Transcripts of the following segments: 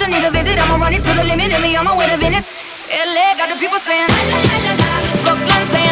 you need a visit. I'ma run it to the limit. And me my way to Venice. LA got the people saying, la la la la la. Brooklyn saying,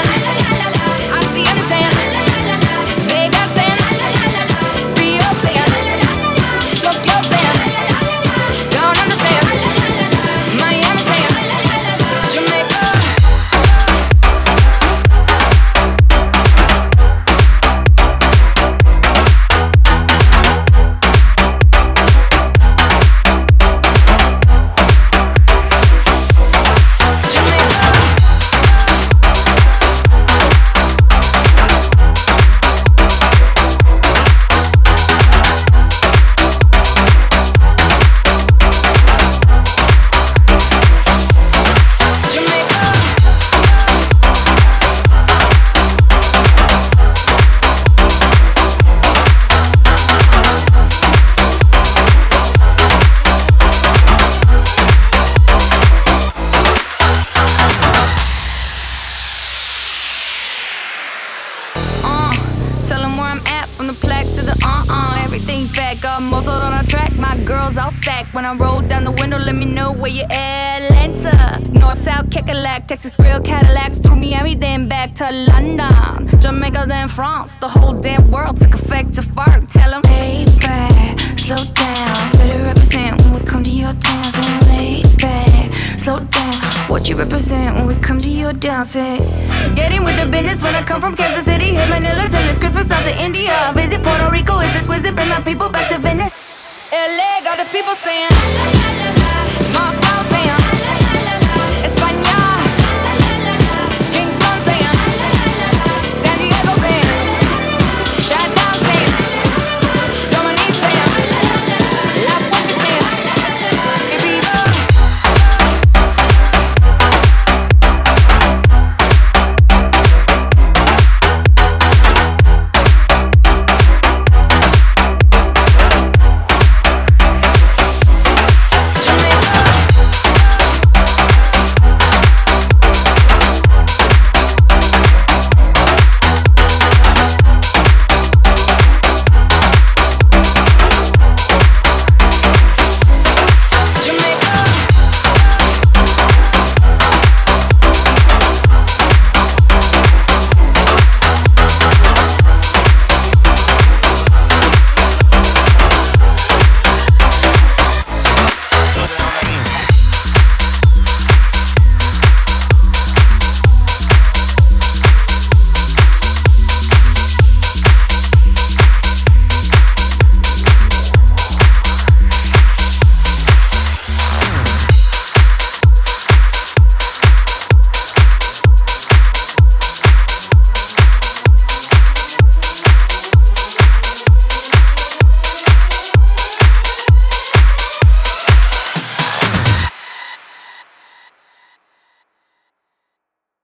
to the uh uh. Everything fat, got muzzled on a track. My girls all stacked. When I roll down the window, let me know where you at. Atlanta, North, South, Kekalak, Texas, Grill, Cadillacs. Through Miami, then back to London. Jamaica, then France. The whole damn world took effect to fart. them. hey, back, slow down. Better represent when we come to your town. So lay back, slow down. What you represent when we come to your dance? Say, Getting the business when I come from Kansas City. Hit Manila till it's Christmas out to India. Visit Puerto Rico, is this visit? Bring my people back to Venice. LA got the people saying.